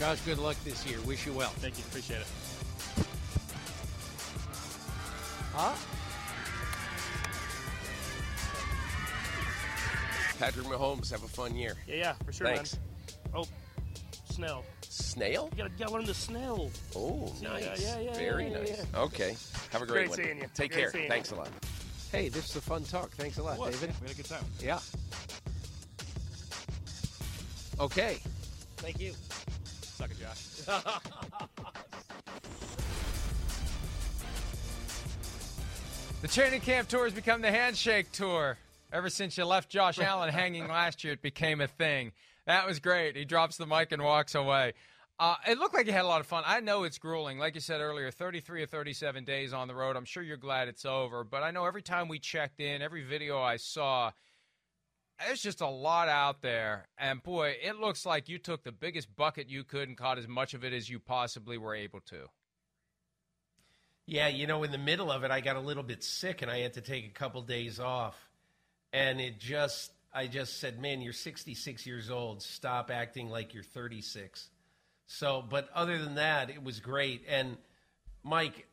Josh, good luck this year. Wish you well. Thank you. Appreciate it. Huh? Patrick Mahomes, have a fun year. Yeah, yeah, for sure, Thanks. man. Oh, Snell. Snail? You gotta, gotta learn the Snell. Oh, nice. yeah, yeah, Very yeah, nice. yeah. Okay. Have a great, Great one. seeing you. Take Great care. seeing you. Thanks a lot. Hey, this is a fun talk. Thanks a lot, What? David. We had a good time. Yeah. Okay. Thank you. The training camp tour has become the handshake tour. Ever since you left Josh Allen hanging last year, it became a thing. That was great. He drops the mic and walks away. Uh, it looked like you had a lot of fun. I know it's grueling. Like you said earlier, 33 or 37 days on the road. I'm sure you're glad it's over. But I know every time we checked in, every video I saw, there's just a lot out there. And boy, it looks like you took the biggest bucket you could and caught as much of it as you possibly were able to. Yeah, you know, in the middle of it, I got a little bit sick and I had to take a couple days off. And it just, I just said, man, you're 66 years old. Stop acting like you're 36. So, but other than that, it was great. And Mike,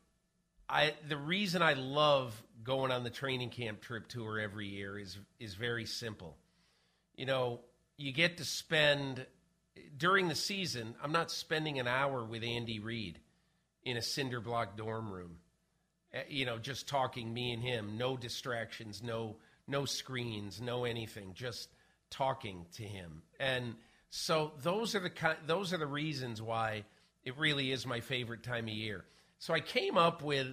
I the reason I love going on the training camp trip tour every year is is very simple. You know, you get to spend during the season. I'm not spending an hour with Andy Reid in a cinder block dorm room. Uh, You know, just talking me and him, no distractions, no no screens, no anything, just talking to him. And so those are the those are the reasons why it really is my favorite time of year. So I came up with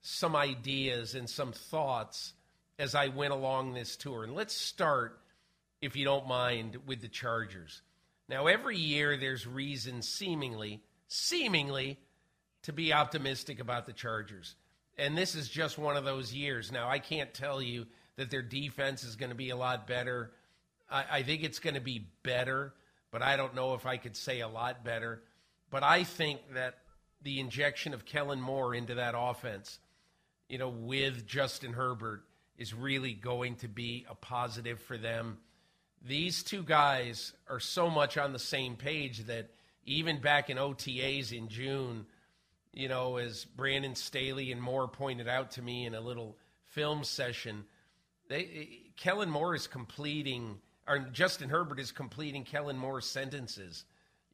some ideas and some thoughts as I went along this tour. And let's start, if you don't mind, with the Chargers. Now, every year there's reason seemingly, seemingly, to be optimistic about the Chargers. And this is just one of those years. Now, I can't tell you that their defense is going to be a lot better. I, I think it's going to be better, but I don't know if I could say a lot better. But I think that the injection of Kellen Moore into that offense, you know, with Justin Herbert is really going to be a positive for them. These two guys are so much on the same page that even back in OTAs in June, you know, as Brandon Staley and Moore pointed out to me in a little film session, they Kellen Moore is completing, or Justin Herbert is completing Kellen Moore's sentences,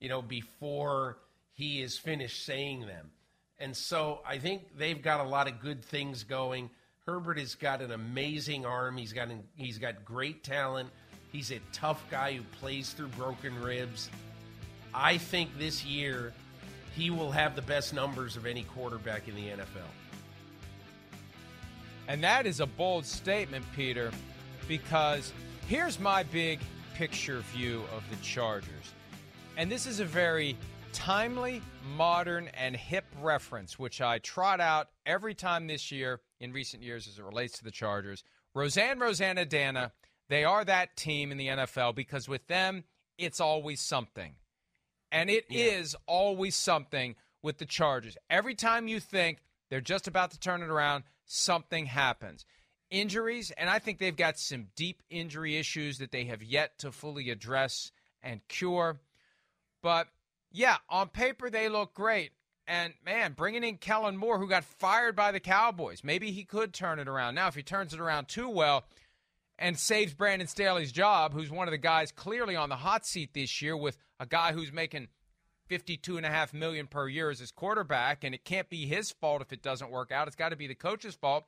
you know, before he is finished saying them. And so I think they've got a lot of good things going. Herbert has got an amazing arm. He's got an, he's got great talent. He's a tough guy who plays through broken ribs. I think this year he will have the best numbers of any quarterback in the NFL. And that is a bold statement, Peter, because here's my big picture view of the Chargers. And this is a very timely, modern, and hip reference, which I trot out every time this year in recent years as it relates to the Chargers. Roseanne Roseannadanna, they are that team in the NFL because with them, it's always something. And it is always something with the Chargers. Every time you think they're just about to turn it around, something happens. Injuries, and I think they've got some deep injury issues that they have yet to fully address and cure. But yeah, on paper, they look great. And man, bringing in Kellen Moore, who got fired by the Cowboys, maybe he could turn it around. Now, if he turns it around too well and saves Brandon Staley's job, who's one of the guys clearly on the hot seat this year with a guy who's making fifty-two and a half million per year as his quarterback, and it can't be his fault if it doesn't work out. It's got to be the coach's fault.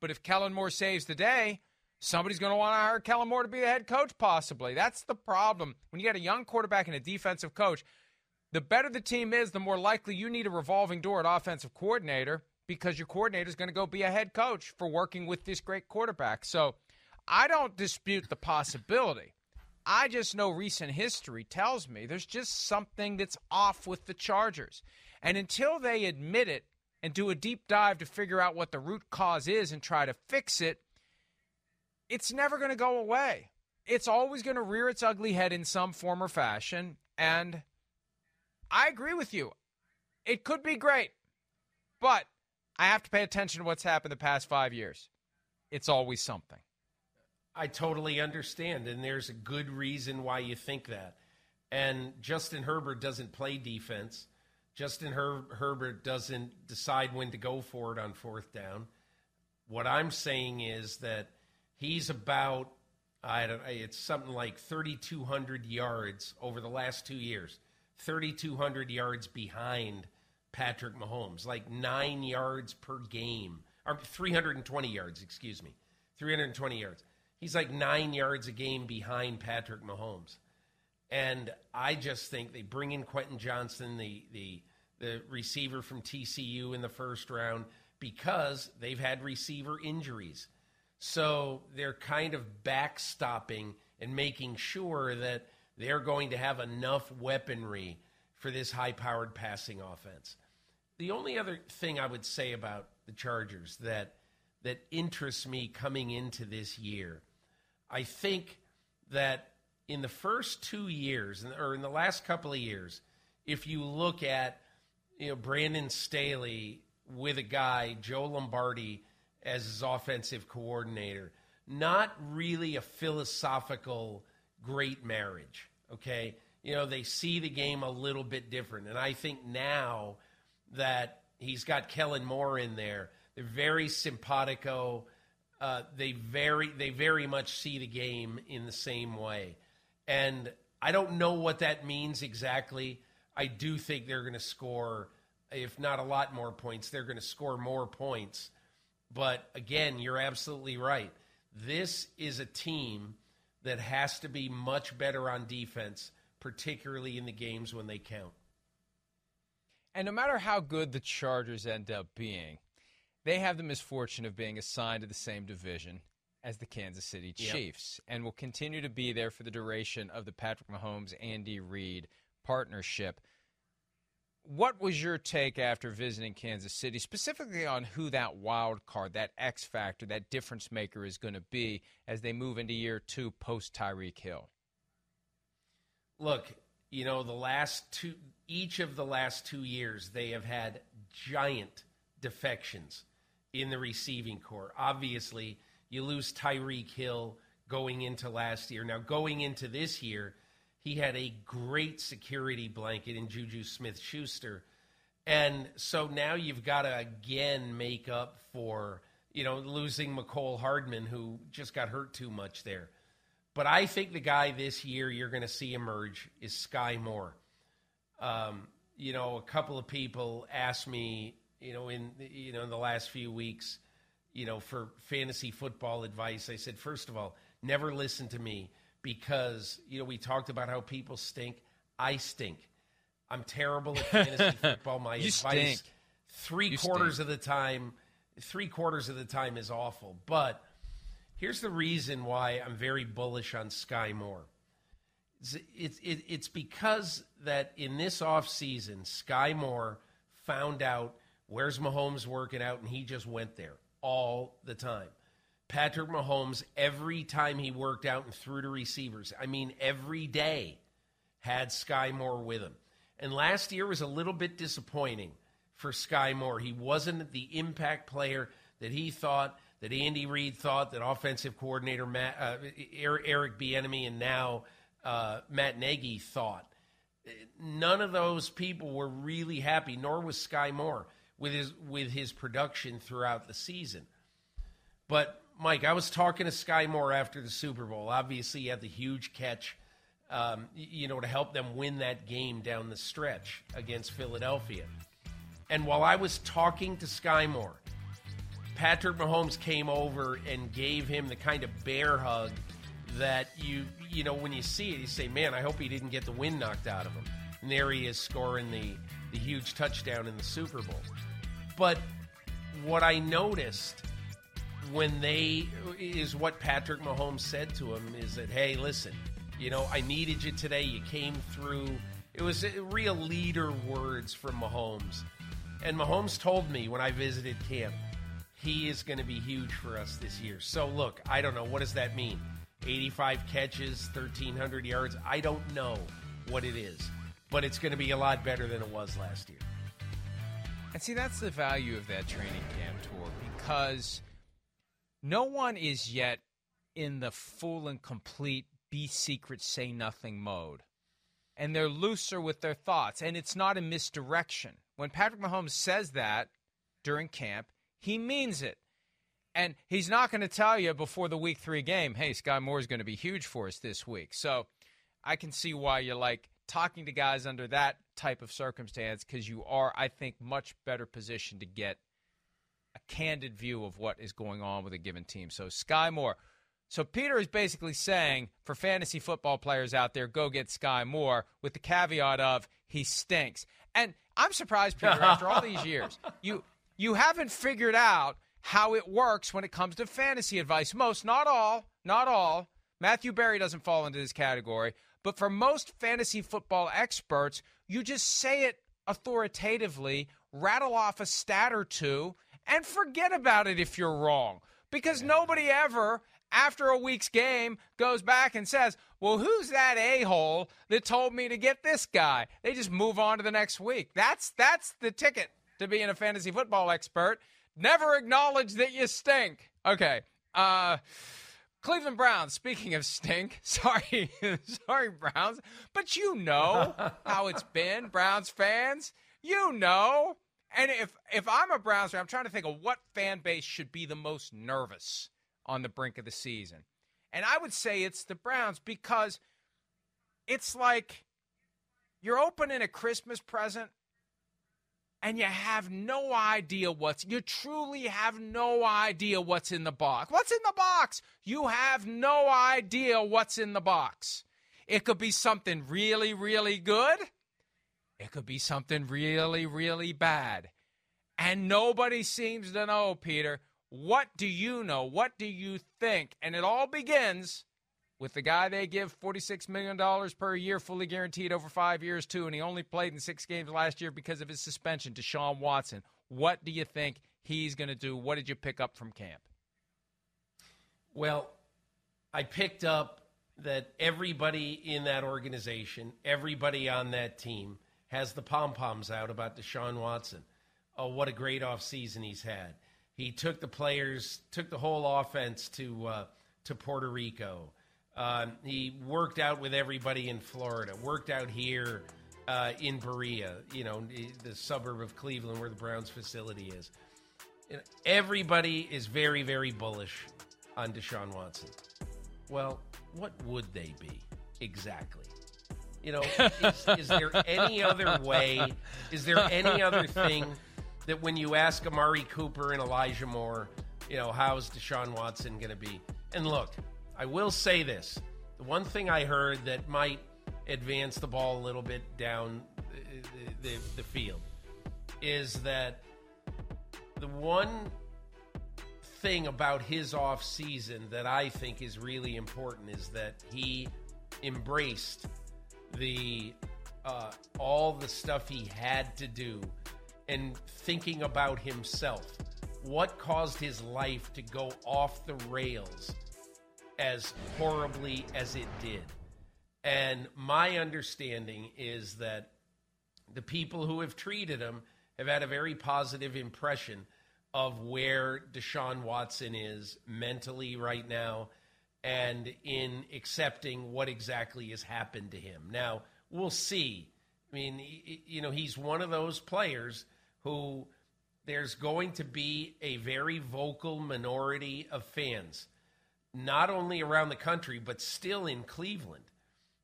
But if Kellen Moore saves the day, somebody's going to want to hire Kellen Moore to be the head coach, possibly. That's the problem. When you got a young quarterback and a defensive coach, the better the team is, the more likely you need a revolving door at offensive coordinator because your coordinator is going to go be a head coach for working with this great quarterback. So I don't dispute the possibility. I just know recent history tells me there's just something that's off with the Chargers. And until they admit it and do a deep dive to figure out what the root cause is and try to fix it, it's never going to go away. It's always going to rear its ugly head in some form or fashion. And I agree with you. It could be great, but I have to pay attention to what's happened the past five years. It's always something. I totally understand, and there's a good reason why you think that. And Justin Herbert doesn't play defense. Justin Her- Herbert doesn't decide when to go for it on fourth down. What I'm saying is that he's about I don't it's something like 3200 yards over the last 2 years. 3200 yards behind Patrick Mahomes, like 9 yards per game. Or 320 yards, excuse me. 320 yards. He's like 9 yards a game behind Patrick Mahomes. And I just think they bring in Quentin Johnson, the the the receiver from TCU in the first round because they've had receiver injuries. So they're kind of backstopping and making sure that they're going to have enough weaponry for this high powered passing offense. The only other thing I would say about the Chargers that that interests me coming into this year, I think that in the first two years, or in the last couple of years, if you look at you know Brandon Staley with a guy Joe Lombardi as his offensive coordinator, not really a philosophical great marriage. Okay, you know they see the game a little bit different, and I think now that he's got Kellen Moore in there, they're very simpatico. Uh, they very they very much see the game in the same way. And I don't know what that means exactly. I do think they're going to score, if not a lot more points, they're going to score more points. But again, you're absolutely right. This is a team that has to be much better on defense, particularly in the games when they count. And no matter how good the Chargers end up being, they have the misfortune of being assigned to the same division as the Kansas City Chiefs yep. and will continue to be there for the duration of the Patrick Mahomes Andy Reid partnership. What was your take after visiting Kansas City, specifically on who that wild card, that X factor, that difference maker is going to be as they move into year two post Tyreek Hill? Look, you know, the last two, each of the last two years, they have had giant defections in the receiving corps. Obviously, you lose Tyreek Hill going into last year. Now, going into this year, he had a great security blanket in Juju Smith Schuster. And so now you've got to again make up for, you know, losing Mecole Hardman, who just got hurt too much there. But I think the guy this year you're going to see emerge is Sky Moore. Um, you know, a couple of people asked me, you know, in you know in the last few weeks, you know, for fantasy football advice, I said, first of all, never listen to me because, you know, we talked about how people stink. I stink. I'm terrible at fantasy football. My you advice, stink. three You quarters stink. of the time, three quarters of the time is awful. But here's the reason why I'm very bullish on Sky Moore. It's, it's, it, it's because that in this offseason, Sky Moore found out where's Mahomes working out, and he just went there all the time. Patrick Mahomes, every time he worked out and threw to receivers, I mean, every day, had Sky Moore with him. And last year was a little bit disappointing for Sky Moore. He wasn't the impact player that he thought, that Andy Reid thought, that offensive coordinator Matt, uh, Eric Bieniemy and now uh, Matt Nagy thought. None of those people were really happy, nor was Sky Moore with his with his production throughout the season. But Mike, I was talking to Sky Moore after the Super Bowl. Obviously, he had the huge catch, um, you know, to help them win that game down the stretch against Philadelphia. And while I was talking to Sky Moore, Patrick Mahomes came over and gave him the kind of bear hug that you you know when you see it, you say, "Man, I hope he didn't get the wind knocked out of him." And there he is scoring the the huge touchdown in the Super Bowl. But what I noticed when they is what Patrick Mahomes said to him is that, "Hey, listen, you know, I needed you today. You came through." It was uh, real leader words from Mahomes. And Mahomes told me when I visited camp, he is going to be huge for us this year. So look, I don't know what does that mean? 85 catches, 1300 yards. I don't know what it is, but it's going to be a lot better than it was last year. And see, that's the value of that training camp tour because no one is yet in the full and complete be secret, say nothing mode. and they're looser with their thoughts, and it's not a misdirection. When Patrick Mahomes says that during camp, he means it. And he's not going to tell you before the week three game, hey, Sky Moore is going to be huge for us this week. So I can see why you're like talking to guys under that type of circumstance because you are, I think, much better positioned to get a candid view of what is going on with a given team. So Sky Moore. So Peter is basically saying for fantasy football players out there, go get Sky Moore with the caveat of he stinks. And I'm surprised, Peter, after all these years, you you haven't figured out how it works when it comes to fantasy advice. Most, not all, not all. Matthew Berry doesn't fall into this category, but for most fantasy football experts, you just say it authoritatively, rattle off a stat or two, and forget about it if you're wrong. Because nobody ever, after a week's game, goes back and says, Well, who's that a hole that told me to get this guy? They just move on to the next week. That's that's the ticket to being a fantasy football expert. Never acknowledge that you stink. Okay. Uh Cleveland Browns, speaking of stink, sorry, sorry, Browns, but you know how it's been, Browns fans. You know. And if if I'm a Browns fan, I'm trying to think of what fan base should be the most nervous on the brink of the season. And I would say it's the Browns because it's like you're opening a Christmas present and you have no idea what's you truly have no idea what's in the box. What's in the box? You have no idea what's in the box. It could be something really really good. It could be something really really bad. And nobody seems to know, Peter. What do you know? What do you think? And it all begins with the guy they give $46 million per year, fully guaranteed over five years, too, and he only played in six games last year because of his suspension, Deshaun Watson. What do you think he's going to do? What did you pick up from camp? Well, I picked up that everybody in that organization, everybody on that team, has the pom poms out about Deshaun Watson. Oh, what a great offseason he's had. He took the players, took the whole offense to uh, to Puerto Rico. Um, he worked out with everybody in Florida, worked out here uh, in Berea, you know, the suburb of Cleveland where the Browns facility is. Everybody is very, very bullish on Deshaun Watson. Well, what would they be exactly? You know, is, is there any other way? Is there any other thing that when you ask Amari Cooper and Elijah Moore, you know, how's Deshaun Watson going to be? And look, I will say this. The one thing I heard that might advance the ball a little bit down the, the, the field is that the one thing about his off season that I think is really important is that he embraced the uh, all the stuff he had to do and thinking about himself. What caused his life to go off the rails as horribly as it did? And my understanding is that the people who have treated him have had a very positive impression of where Deshaun Watson is mentally right now and in accepting what exactly has happened to him. Now, we'll see. I mean, you know, he's one of those players who there's going to be a very vocal minority of fans, not only around the country, but still in Cleveland,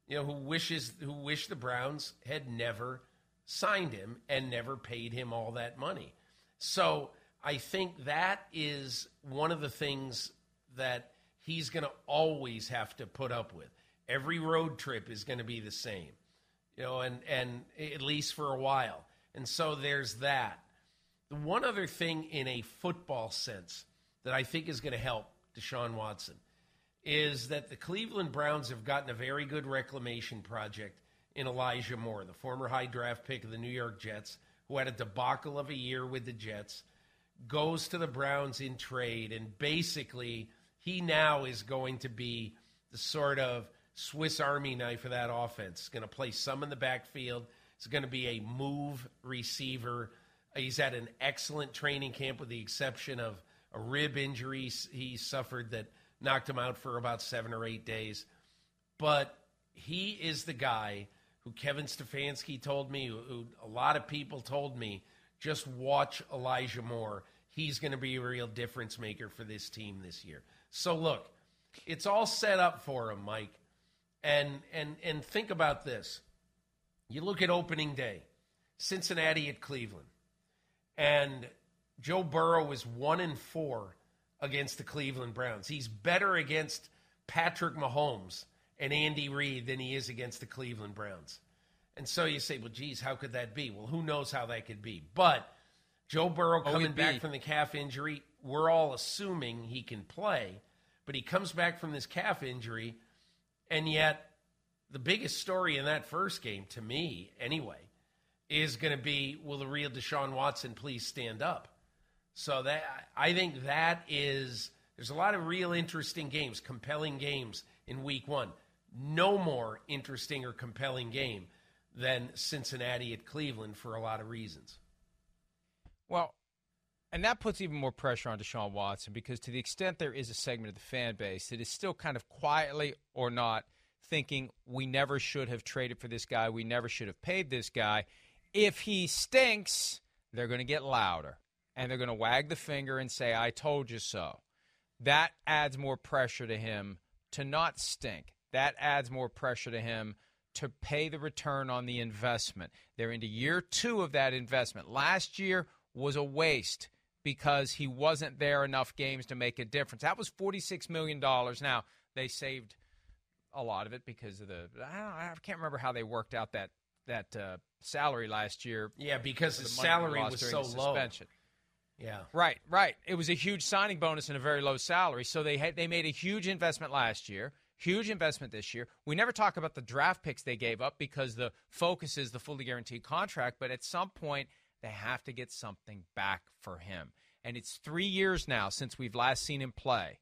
you know, who wishes who wish the Browns had never signed him and never paid him all that money. So I think that is one of the things that he's going to always have to put up with. Every road trip is going to be the same, you know, and and at least for a while. And so there's that. The one other thing in a football sense that I think is going to help Deshaun Watson is that the Cleveland Browns have gotten a very good reclamation project in Elijah Moore, the former high draft pick of the New York Jets, who had a debacle of a year with the Jets, goes to the Browns in trade, and basically he now is going to be the sort of Swiss Army knife of that offense. He's going to play some in the backfield. He's going to be a move receiver He's had an excellent training camp, with the exception of a rib injury he suffered that knocked him out for about seven or eight days. But he is the guy who Kevin Stefanski told me, who, who a lot of people told me, just watch Elijah Moore. He's going to be a real difference maker for this team this year. So look, it's all set up for him, Mike. And and and think about this. You look at opening day, Cincinnati at Cleveland. And Joe Burrow was 1 and 4 against the Cleveland Browns. He's better against Patrick Mahomes and Andy Reid than he is against the Cleveland Browns. And so you say, well, geez, how could that be? Well, who knows how that could be? But Joe Burrow Oh, coming back from the calf injury, we're all assuming he can play, but he comes back from this calf injury, and yet the biggest story in that first game, to me anyway, is going to be will the real Deshaun Watson please stand up? So that I think that is there's a lot of real interesting games, compelling games in week 1. No more interesting or compelling game than Cincinnati at Cleveland for a lot of reasons. Well, and that puts even more pressure on Deshaun Watson because to the extent there is a segment of the fan base that is still kind of quietly or not thinking we never should have traded for this guy, we never should have paid this guy. If he stinks, they're going to get louder and they're going to wag the finger and say, I told you so. That adds more pressure to him to not stink. That adds more pressure to him to pay the return on the investment. They're into year two of that investment. Last year was a waste because he wasn't there enough games to make a difference. That was $46 million. Now, they saved a lot of it because of the, I, don't, I can't remember how they worked out that, that uh, salary last year. Yeah, because his the salary was so low. Yeah. Right, right. It was a huge signing bonus and a very low salary. So they had they made a huge investment last year, huge investment this year. We never talk about the draft picks they gave up because the focus is the fully guaranteed contract, but at some point they have to get something back for him. And it's 3 years now since we've last seen him play.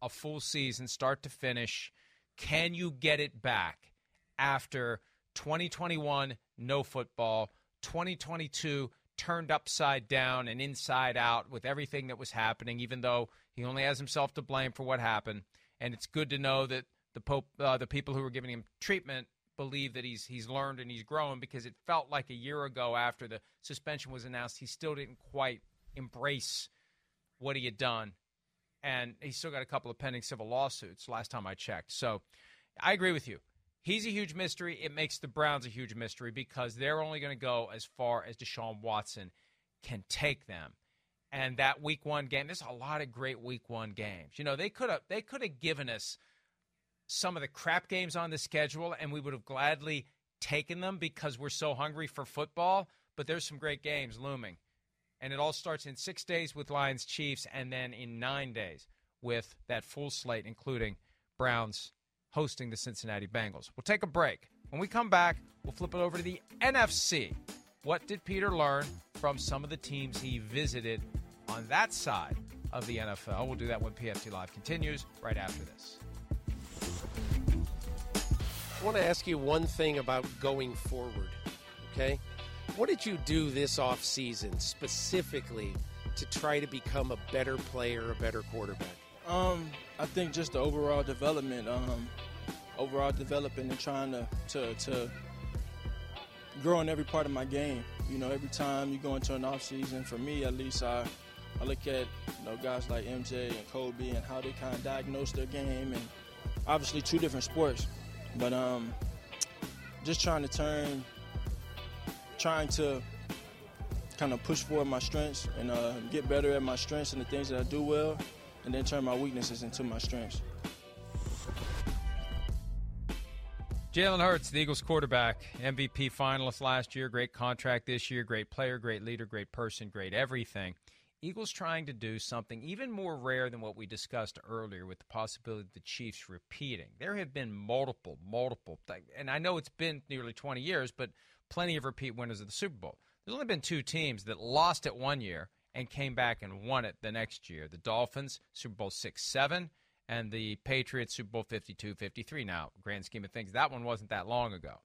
A full season start to finish. Can you get it back after 2021 no football, 2022 turned upside down and inside out with everything that was happening, even though he only has himself to blame for what happened. And it's good to know that the Pope, uh, the people who were giving him treatment, believe that he's he's learned and he's grown because it felt like a year ago after the suspension was announced, he still didn't quite embrace what he had done, and he's still got a couple of pending civil lawsuits. Last time I checked, so I agree with you. He's a huge mystery. It makes the Browns a huge mystery because they're only going to go as far as Deshaun Watson can take them. And that week one game, there's a lot of great week one games. You know, they could have they could have given us some of the crap games on the schedule and we would have gladly taken them because we're so hungry for football. But there's some great games looming. And it all starts in six days with Lions Chiefs and then in nine days with that full slate, including Browns hosting the Cincinnati Bengals. We'll take a break. When we come back, we'll flip it over to the NFC. What did Peter learn from some of the teams he visited on that side of the NFL? We'll do that when PFT Live continues right after this. I want to ask you one thing about going forward, okay? What did you do this offseason specifically to try to become a better player, a better quarterback? Um, I think just the overall development, um, overall developing and trying to, to, to grow in every part of my game. You know, every time you go into an off season, for me at least, I, I look at you know guys like MJ and Kobe and how they kind of diagnose their game, and obviously two different sports, but um, just trying to turn, trying to kind of push forward my strengths and uh, get better at my strengths and the things that I do well, and then turn my weaknesses into my strengths. Jalen Hurts, the Eagles quarterback, MVP finalist last year, great contract this year, great player, great leader, great person, great everything. Eagles trying to do something even more rare than what we discussed earlier with the possibility of the Chiefs repeating. There have been multiple, multiple, and I know it's been nearly 20 years, but plenty of repeat winners of the Super Bowl. There's only been two teams that lost it one year and came back and won it the next year. The Dolphins, Super Bowl 6 7, and the Patriots, Super Bowl 52 53. Now, grand scheme of things, that one wasn't that long ago.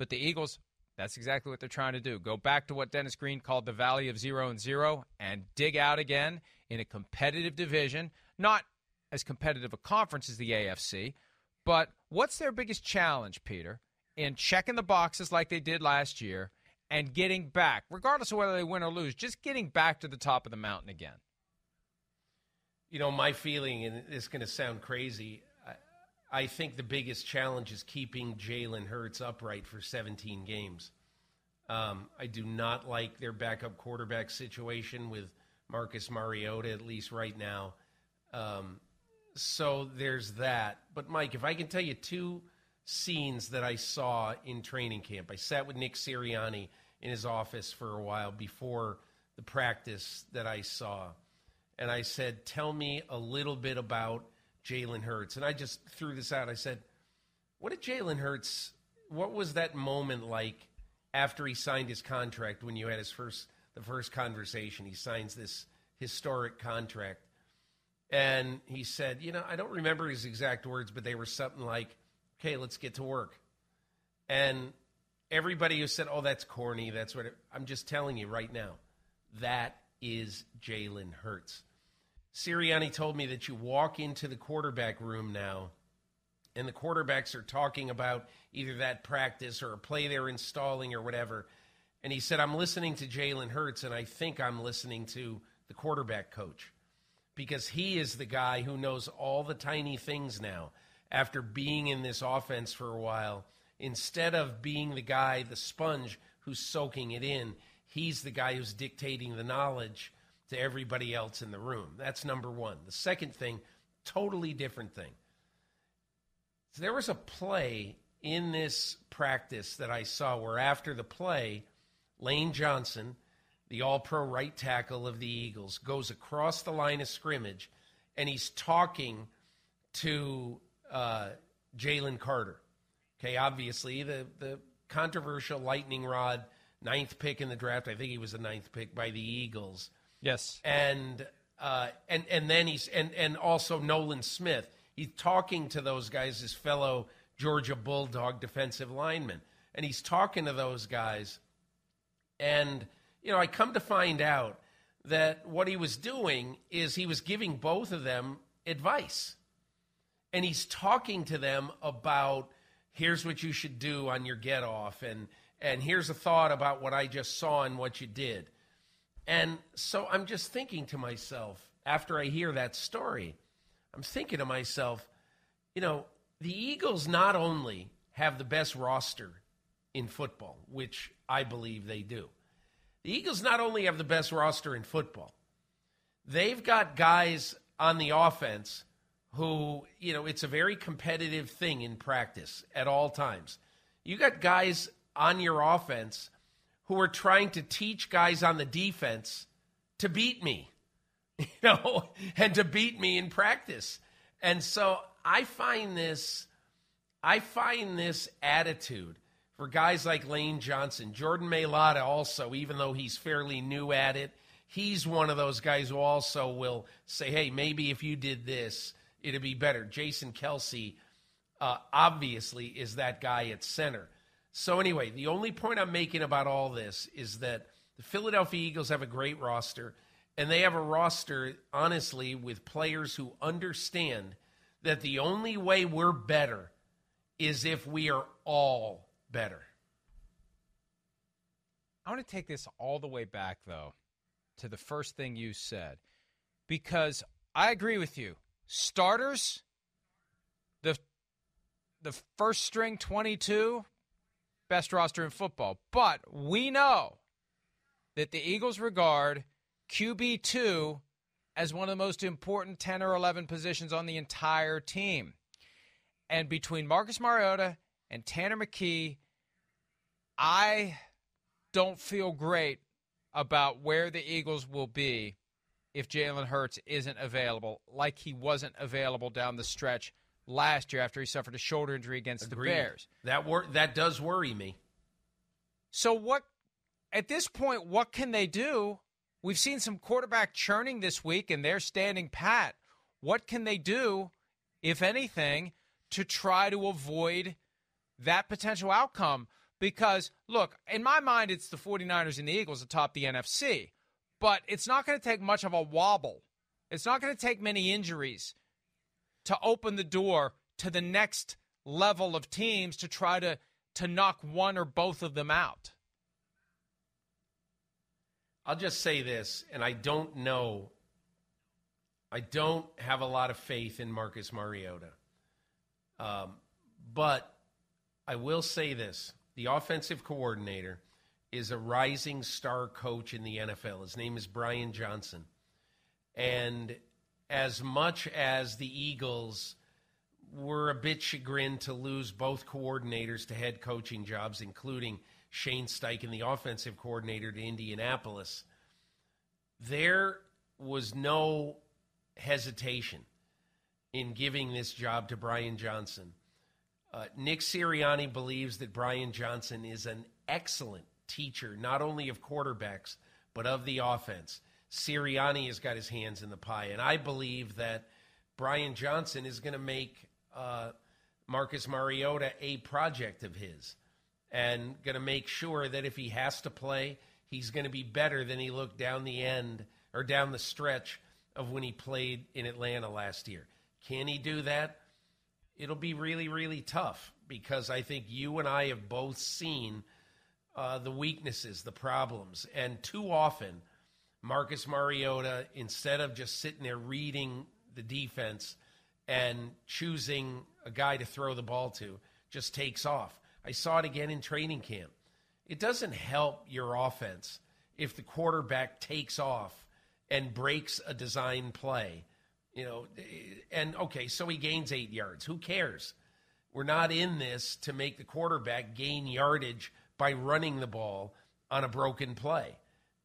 But the Eagles, that's exactly what they're trying to do. Go back to what Dennis Green called the Valley of Zero and Zero and dig out again in a competitive division, not as competitive a conference as the AFC. But what's their biggest challenge, Peter? in checking the boxes like they did last year and getting back, regardless of whether they win or lose, just getting back to the top of the mountain again? You know, my feeling, and it's going to sound crazy, I, think the biggest challenge is keeping Jalen Hurts upright for 17 games. Um, I do not like their backup quarterback situation with Marcus Mariota, at least right now. Um, so there's that. But, Mike, if I can tell you two scenes that I saw in training camp, I sat with Nick Sirianni in his office for a while before the practice that I saw. And I said, Tell me a little bit about Jalen Hurts. And I just threw this out. I said, What did Jalen Hurts, what was that moment like after he signed his contract when you had his first, the first conversation? He signs this historic contract. And he said, You know, I don't remember his exact words, but they were something like, Okay, let's get to work. And everybody who said, Oh, that's corny, that's what it, I'm just telling you right now, that is Jalen Hurts. Sirianni told me that you walk into the quarterback room now, and the quarterbacks are talking about either that practice or a play they're installing or whatever. And he said, I'm listening to Jalen Hurts, and I think I'm listening to the quarterback coach because he is the guy who knows all the tiny things now after being in this offense for a while. Instead of being the guy, the sponge who's soaking it in, he's the guy who's dictating the knowledge to everybody else in the room. That's number one. The second thing, totally different thing. So there was a play in this practice that I saw where after the play, Lane Johnson, the all pro right tackle of the Eagles, goes across the line of scrimmage and he's talking to uh, Jalen Carter. Okay, obviously, the, the controversial lightning rod ninth pick in the draft. I think he was the ninth pick by the Eagles. Yes. And uh, and and then he's and and also Nolan Smith. He's talking to those guys, his fellow Georgia Bulldog defensive linemen, and he's talking to those guys. And you know, I come to find out that what he was doing is he was giving both of them advice, and he's talking to them about here's what you should do on your get off, and and here's a thought about what I just saw and what you did. And so I'm just thinking to myself, after I hear that story, I'm thinking to myself, you know, the Eagles not only have the best roster in football, which I believe they do, the Eagles not only have the best roster in football, they've got guys on the offense who, you know, it's a very competitive thing in practice at all times. You got guys on your offense who are trying to teach guys on the defense to beat me, you know, and to beat me in practice. And so I find this, I find this attitude for guys like Lane Johnson, Jordan Mailata also, even though he's fairly new at it, he's one of those guys who also will say, hey, maybe if you did this, it'd be better. Jason Kelce, uh, obviously, is that guy at center. So, anyway, the only point I'm making about all this is that the Philadelphia Eagles have a great roster, and they have a roster, honestly, with players who understand that the only way we're better is if we are all better. I want to take this all the way back, though, to the first thing you said, because I agree with you. Starters, the the first string 22 best roster in football. But we know that the Eagles regard QB2 as one of the most important 10 or 11 positions on the entire team. And between Marcus Mariota and Tanner McKee, I don't feel great about where the Eagles will be if Jalen Hurts isn't available, like he wasn't available down the stretch last year after he suffered a shoulder injury against Agreed. the Bears. That wor- that does worry me. So what at this point what can they do? We've seen some quarterback churning this week and they're standing pat. What can they do if anything to try to avoid that potential outcome? Because look, in my mind it's the 49ers and the Eagles atop the NFC. But it's not going to take much of a wobble. It's not going to take many injuries to open the door to the next level of teams to try to to knock one or both of them out? I'll just say this, and I don't know. I don't have a lot of faith in Marcus Mariota. Um, but I will say this the offensive coordinator is a rising star coach in the NFL. His name is Brian Johnson. And as much as the Eagles were a bit chagrined to lose both coordinators to head coaching jobs, including Shane Steichen, the offensive coordinator to Indianapolis, there was no hesitation in giving this job to Brian Johnson. Uh, Nick Sirianni believes that Brian Johnson is an excellent teacher, not only of quarterbacks, but of the offense. Sirianni has got his hands in the pie, and I believe that Brian Johnson is going to make uh, Marcus Mariota a project of his and going to make sure that if he has to play, he's going to be better than he looked down the end or down the stretch of when he played in Atlanta last year. Can he do that? It'll be really, really tough because I think you and I have both seen uh, the weaknesses, the problems, and too often, Marcus Mariota, instead of just sitting there reading the defense and choosing a guy to throw the ball to, just takes off. I saw it again in training camp. It doesn't help your offense if the quarterback takes off and breaks a design play. You know, and okay, so he gains eight yards. Who cares? We're not in this to make the quarterback gain yardage by running the ball on a broken play.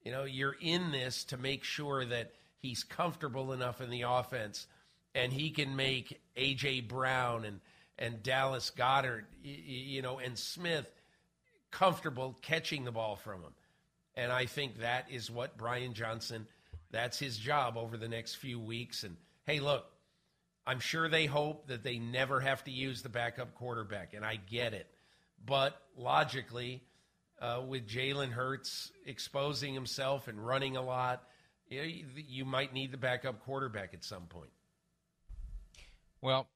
You know, you're in this to make sure that he's comfortable enough in the offense and he can make A.J. Brown and, and Dallas Goedert, you know, and Smith comfortable catching the ball from him. And I think that is what Brian Johnson, that's his job over the next few weeks. And hey, look, I'm sure they hope that they never have to use the backup quarterback, and I get it. But logically, uh, with Jalen Hurts exposing himself and running a lot, you, know, you, you might need the backup quarterback at some point. Well,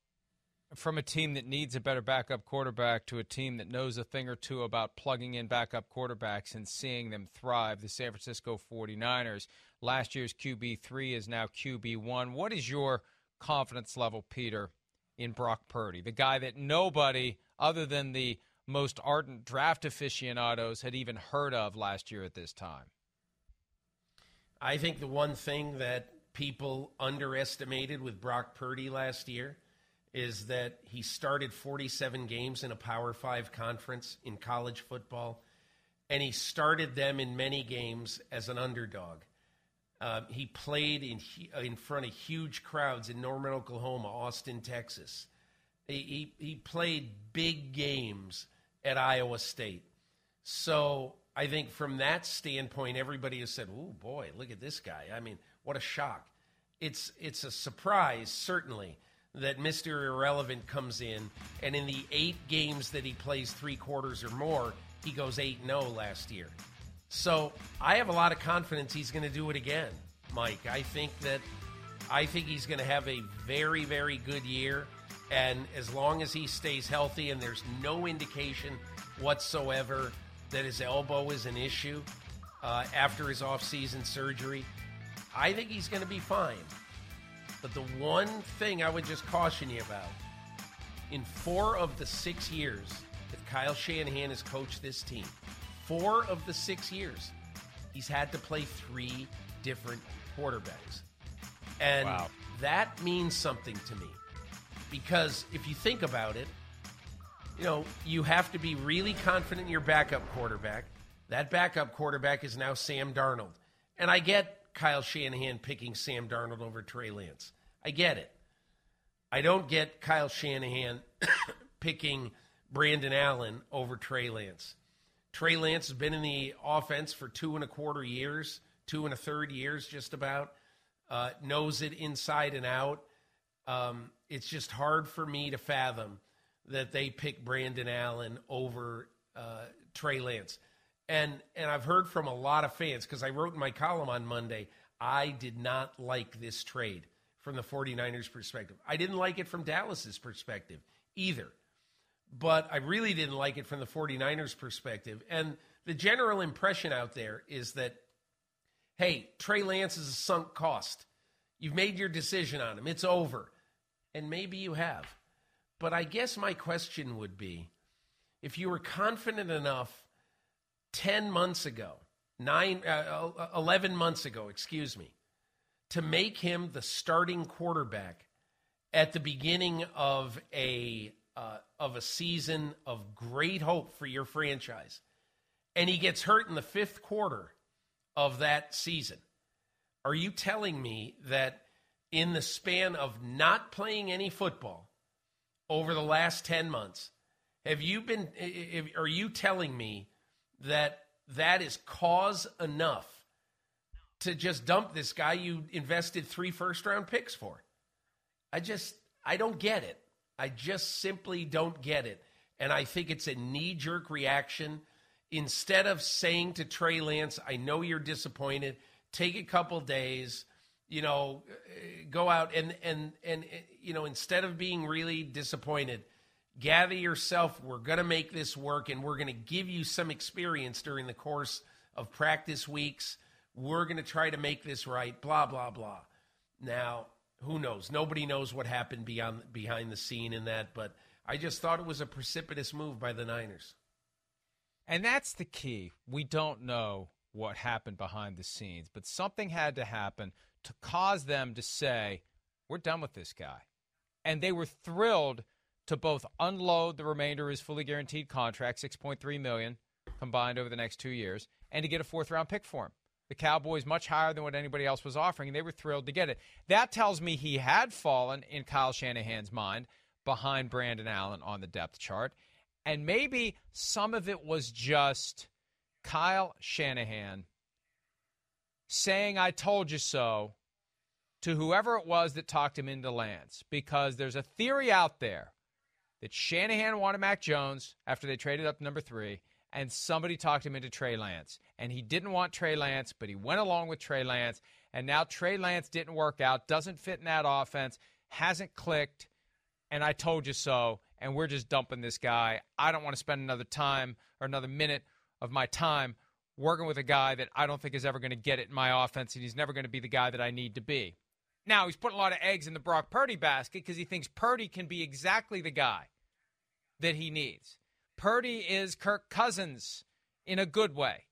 from a team that needs a better backup quarterback to a team that knows a thing or two about plugging in backup quarterbacks and seeing them thrive, the San Francisco 49ers. Last year's QB3 is now QB1. What is your confidence level, Peter, in Brock Purdy, the guy that nobody other than the most ardent draft aficionados had even heard of last year at this time? I think the one thing that people underestimated with Brock Purdy last year is that he started 47 games in a Power Five conference in college football, and he started them in many games as an underdog. Um, he played in in front of huge crowds in Norman, Oklahoma, Austin, Texas. He, he, he played big games at Iowa State. So I think from that standpoint, everybody has said, "Oh boy, look at this guy." I mean, what a shock! It's it's a surprise, certainly, that Mr. Irrelevant comes in, and in the eight games that he plays three quarters or more, he goes 8 0 last year. So I have a lot of confidence he's going to do it again, Mike. I think that I think he's going to have a very, very good year. And as long as he stays healthy and there's no indication whatsoever that his elbow is an issue uh, after his offseason surgery, I think he's going to be fine. But the one thing I would just caution you about in four of the six years that Kyle Shanahan has coached this team, four of the six years, he's had to play three different quarterbacks. And wow. that means something to me. Because if you think about it, you know, you have to be really confident in your backup quarterback. That backup quarterback is now Sam Darnold. And I get Kyle Shanahan picking Sam Darnold over Trey Lance. I get it. I don't get Kyle Shanahan picking Brandon Allen over Trey Lance. Trey Lance has been in the offense for two and a quarter years, two and a third years, just about. Uh, knows it inside and out. Um, it's just hard for me to fathom that they pick Brandon Allen over uh, Trey Lance. And and I've heard from a lot of fans because I wrote in my column on Monday, I did not like this trade from the 49ers perspective. I didn't like it from Dallas's perspective either. but I really didn't like it from the 49ers perspective. And the general impression out there is that, hey, Trey Lance is a sunk cost. You've made your decision on him, it's over. And maybe you have. But I guess my question would be if you were confident enough 10 months ago, nine, uh, 11 months ago, excuse me, to make him the starting quarterback at the beginning of a uh, of a season of great hope for your franchise, and he gets hurt in the fifth quarter of that season. Are you telling me that in the span of not playing any football over the last 10 months, have you been are you telling me that that is cause enough to just dump this guy you invested three first round picks for? I just I don't get it. I just simply don't get it. And I think it's a knee jerk reaction. Instead of saying to Trey Lance, I know you're disappointed, take a couple days, you know, go out and, and, and, you know, instead of being really disappointed, gather yourself. We're going to make this work and we're going to give you some experience during the course of practice weeks. We're going to try to make this right, blah, blah, blah. Now, who knows? Nobody knows what happened beyond behind the scene in that, but I just thought it was a precipitous move by the Niners. And that's the key. We don't know what happened behind the scenes, but something had to happen to cause them to say, "We're done with this guy." And they were thrilled to both unload the remainder of his fully guaranteed contract, 6.3 million combined over the next 2 years, and to get a fourth round pick for him the Cowboys much higher than what anybody else was offering, and they were thrilled to get it. That tells me he had fallen in Kyle Shanahan's mind behind Brandon Allen on the depth chart. And maybe some of it was just Kyle Shanahan saying, I told you so to whoever it was that talked him into Lance. Because there's a theory out there that Shanahan wanted Mac Jones after they traded up number three, and somebody talked him into Trey Lance. And he didn't want Trey Lance, but he went along with Trey Lance. And now Trey Lance didn't work out, doesn't fit in that offense, hasn't clicked. And I told you so. And we're just dumping this guy. I don't want to spend another time or another minute of my time working with a guy that I don't think is ever going to get it in my offense, and he's never going to be the guy that I need to be. Now, he's putting a lot of eggs in the Brock Purdy basket because he thinks Purdy can be exactly the guy that he needs. Purdy is Kirk Cousins in a good way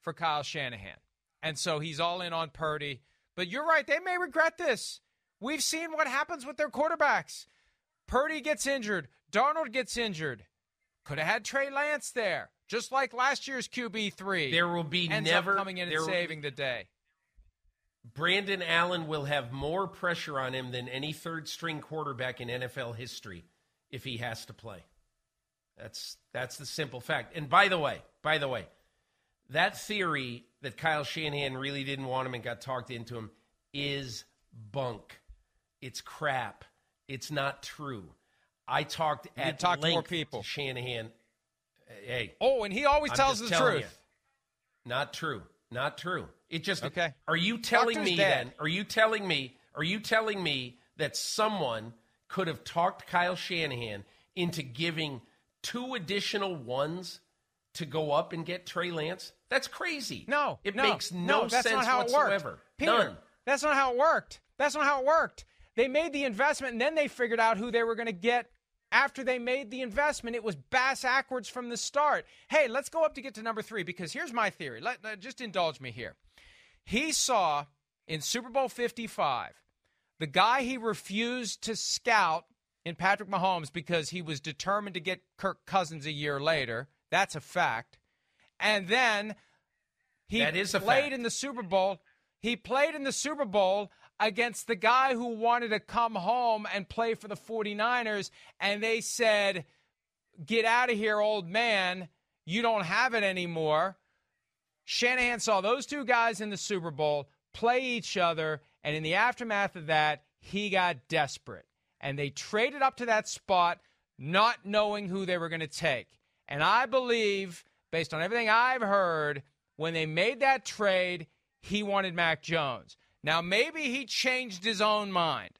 for Kyle Shanahan. And so he's all in on Purdy. But you're right, they may regret this. We've seen what happens with their quarterbacks. Purdy gets injured, Darnold gets injured. Could have had Trey Lance there, just like last year's QB three. There will be never coming in and saving the day. Brandon Allen will have more pressure on him than any third string quarterback in NFL history if he has to play. That's that's the simple fact. And by the way, by the way, that theory that Kyle Shanahan really didn't want him and got talked into him is bunk. It's crap. It's not true. I talked You at talked to length more people. to Shanahan. Hey, Oh, and he always I'm tells the truth. you. Not true. Not true. It just Okay. Are you telling to his me dad. then? Are you telling me? Are you telling me that someone could have talked Kyle Shanahan into giving two additional ones to go up and get Trey Lance? That's crazy. No, it no, makes no, that's sense not how whatsoever. It worked. Peter, None. That's not how it worked. That's not how it worked. They made the investment and then they figured out who they were going to get after they made the investment. It was bass backwards from the start. Hey, let's go up to get to number three because here's my theory. Let, let- just indulge me here. He saw in Super Bowl 55 the guy he refused to scout in Patrick Mahomes because he was determined to get Kirk Cousins a year later. That's a fact. And then he That is played in the Super Bowl. He played in the Super Bowl against the guy who wanted to come home and play for the 49ers, and they said, Get out of here, old man. You don't have it anymore. Shanahan saw those two guys in the Super Bowl play each other, and in the aftermath of that, he got desperate. And they traded up to that spot, not knowing who they were going to take. And I believe, based on everything I've heard, when they made that trade, he wanted Mac Jones. Now, maybe he changed his own mind,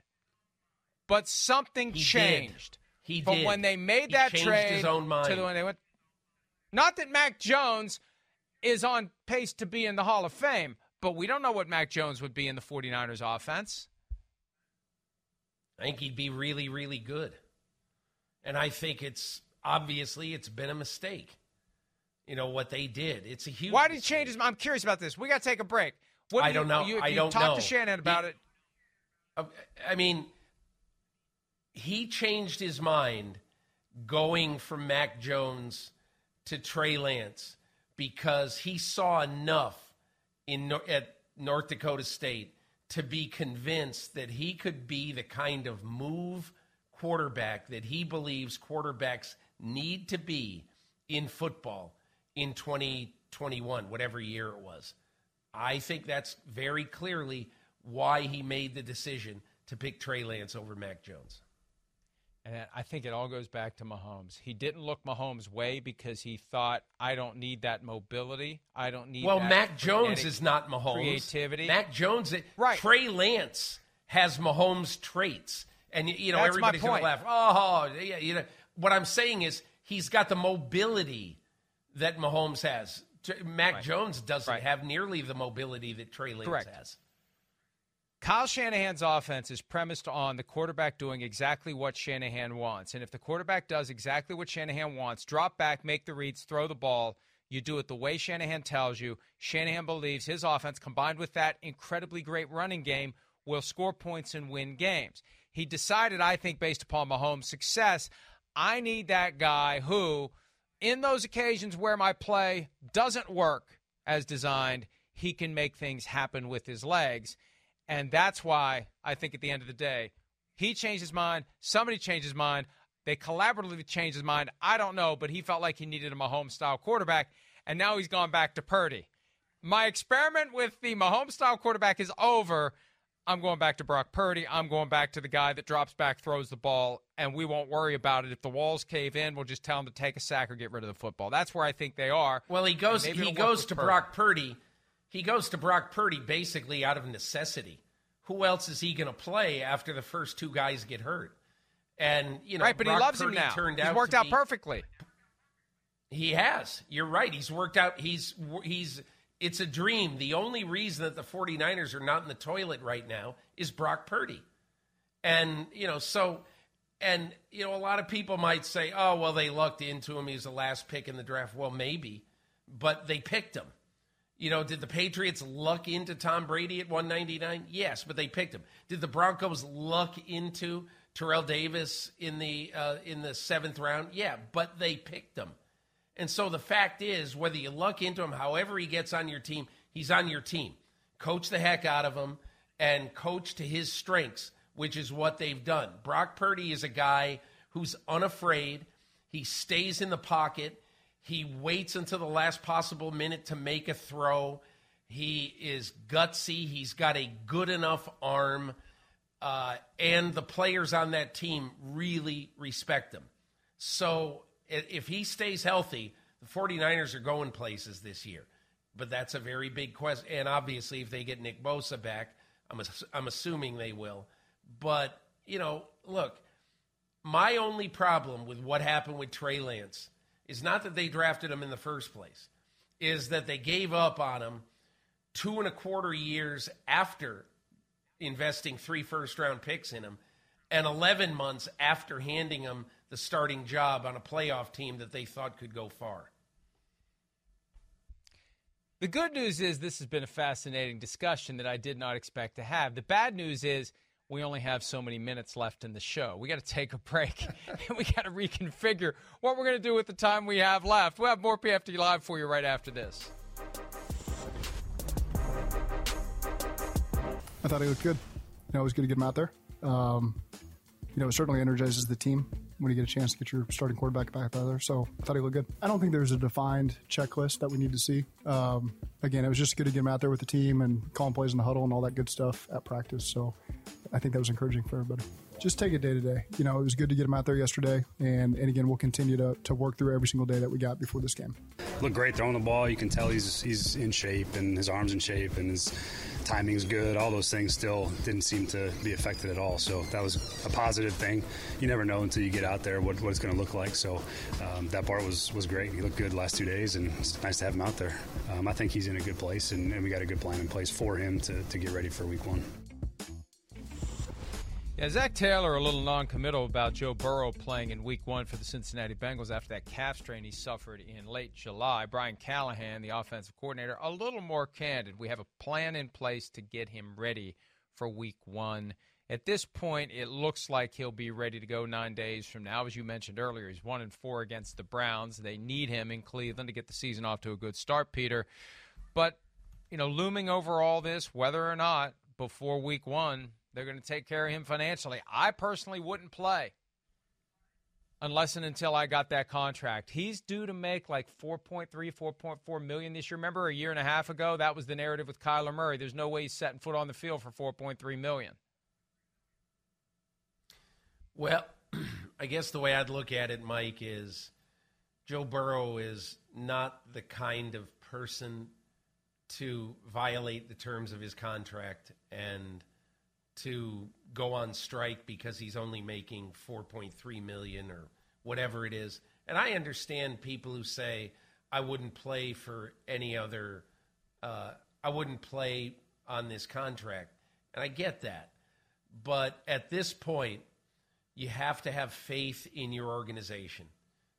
but something He did. changed. He but did. when they made that trade his own mind. to the when they went, not that Mac Jones is on pace to be in the Hall of Fame, but we don't know what Mac Jones would be in the 49ers offense. I think he'd be really, really good. And I think it's obviously it's been a mistake. You know what they did. It's a huge. Why did he change his mind? I'm curious about this. We got to take a break. What do I you- don't know. You, I you don't talked know. to Shannon about He- it. Uh, I mean, he changed his mind going from Mac Jones to Trey Lance because he saw enough in at North Dakota State to be convinced that he could be the kind of move quarterback that he believes quarterbacks need to be in football in 2021, whatever year it was. I think that's very clearly why he made the decision to pick Trey Lance over Mac Jones. And I think it all goes back to Mahomes. He didn't look Mahomes' way because he thought, I don't need that mobility. I don't need Well, Mac Jones is not Mahomes. creativity. Mac Jones, Right. Trey Lance has Mahomes traits, and you know That's everybody's going to laugh. Oh, yeah, you know what I'm saying is he's got the mobility that Mahomes has. Mac Jones doesn't Right. have nearly the mobility that Trey Lance Correct. has. Kyle Shanahan's offense is premised on the quarterback doing exactly what Shanahan wants. And if the quarterback does exactly what Shanahan wants, drop back, make the reads, throw the ball, you do it the way Shanahan tells you. Shanahan believes his offense, combined with that incredibly great running game, will score points and win games. He decided, I think, based upon Mahomes' success, I need that guy who, in those occasions where my play doesn't work as designed, he can make things happen with his legs. And that's why I think at the end of the day, he changed his mind. Somebody changed his mind. They collaboratively changed his mind. I don't know, but he felt like he needed a Mahomes style quarterback. And now he's gone back to Purdy. My experiment with the Mahomes style quarterback is over. I'm going back to Brock Purdy. I'm going back to the guy that drops back, throws the ball, and we won't worry about it. If the walls cave in, we'll just tell him to take a sack or get rid of the football. That's where I think they are. Well, he goes. He goes to Purdy. Brock Purdy. He goes to Brock Purdy basically out of necessity. Who else is he going to play after the first two guys get hurt? And you know, right, but Brock he loves Purdy him now. Turned He's out worked out be- perfectly. He has. You're right. He's worked out. He's he's. It's a dream. The only reason that the 49ers are not in the toilet right now is Brock Purdy. And, you know, so, and, you know, a lot of people might say, oh, well, they lucked into him. He's the last pick in the draft. Well, maybe, but they picked him. You know, did the Patriots luck into Tom Brady at 199? Yes, but they picked him. Did the Broncos luck into Terrell Davis in the uh, in the seventh round? Yeah, but they picked him. And so the fact is, whether you luck into him, however he gets on your team, he's on your team. Coach the heck out of him and coach to his strengths, which is what they've done. Brock Purdy is a guy who's unafraid. He stays in the pocket. He waits until the last possible minute to make a throw. He is gutsy. He's got a good enough arm. Uh, and the players on that team really respect him. So if he stays healthy, the 49ers are going places this year. But that's a very big question. And obviously, if they get Nick Bosa back, I'm, I'm assuming they will. But, you know, look, my only problem with what happened with Trey Lance is not that they drafted him in the first place, is that they gave up on him two and a quarter years after investing three first round picks in him and 11 months after handing him the starting job on a playoff team that they thought could go far. The good news is this has been a fascinating discussion that I did not expect to have. The bad news is we only have so many minutes left in the show. We got to take a break and we got to reconfigure what we're going to do with the time we have left. We'll have more PFT Live for you right after this. I thought he looked good. You know, it was good to get him out there. Um, you know, it certainly energizes the team when you get a chance to get your starting quarterback back there. So I thought he looked good. I don't think there's a defined checklist that we need to see. Um, again, it was just good to get him out there with the team and calling plays in the huddle and all that good stuff at practice. So I think that was encouraging for everybody. Just take it day to day. You know, it was good to get him out there yesterday. And, and again, we'll continue to, to work through every single day that we got before this game. looked great throwing the ball. You can tell he's he's in shape and his arms in shape and his timing's good. All those things still didn't seem to be affected at all. So that was a positive thing. You never know until you get out there what, what it's going to look like. So um, that part was was great. He looked good last two days, and it's nice to have him out there. Um, I think he's in a good place, and, and we got a good plan in place for him to, to get ready for Week One. Yeah, Zac Taylor a little non-committal about Joe Burrow playing in Week One for the Cincinnati Bengals after that calf strain he suffered in late July. Brian Callahan, the offensive coordinator, a little more candid. We have a plan in place to get him ready for Week One. At this point, it looks like he'll be ready to go nine days from now. As you mentioned earlier, he's one and four against the Browns. They need him in Cleveland to get the season off to a good start, Peter. But you know, looming over all this, whether or not before Week One they're going to take care of him financially. I personally wouldn't play unless and until I got that contract. He's due to make like 4.3, 4.4 million this year. Remember a year and a half ago, that was the narrative with Kyler Murray. There's no way he's setting foot on the field for 4.3 million. Well, I guess the way I'd look at it, Mike, is Joe Burrow is not the kind of person to violate the terms of his contract and to go on strike because he's only making 4.3 million or whatever it is. And I understand people who say I wouldn't play for any other uh, I wouldn't play on this contract. And I get that. But at this point, you have to have faith in your organization.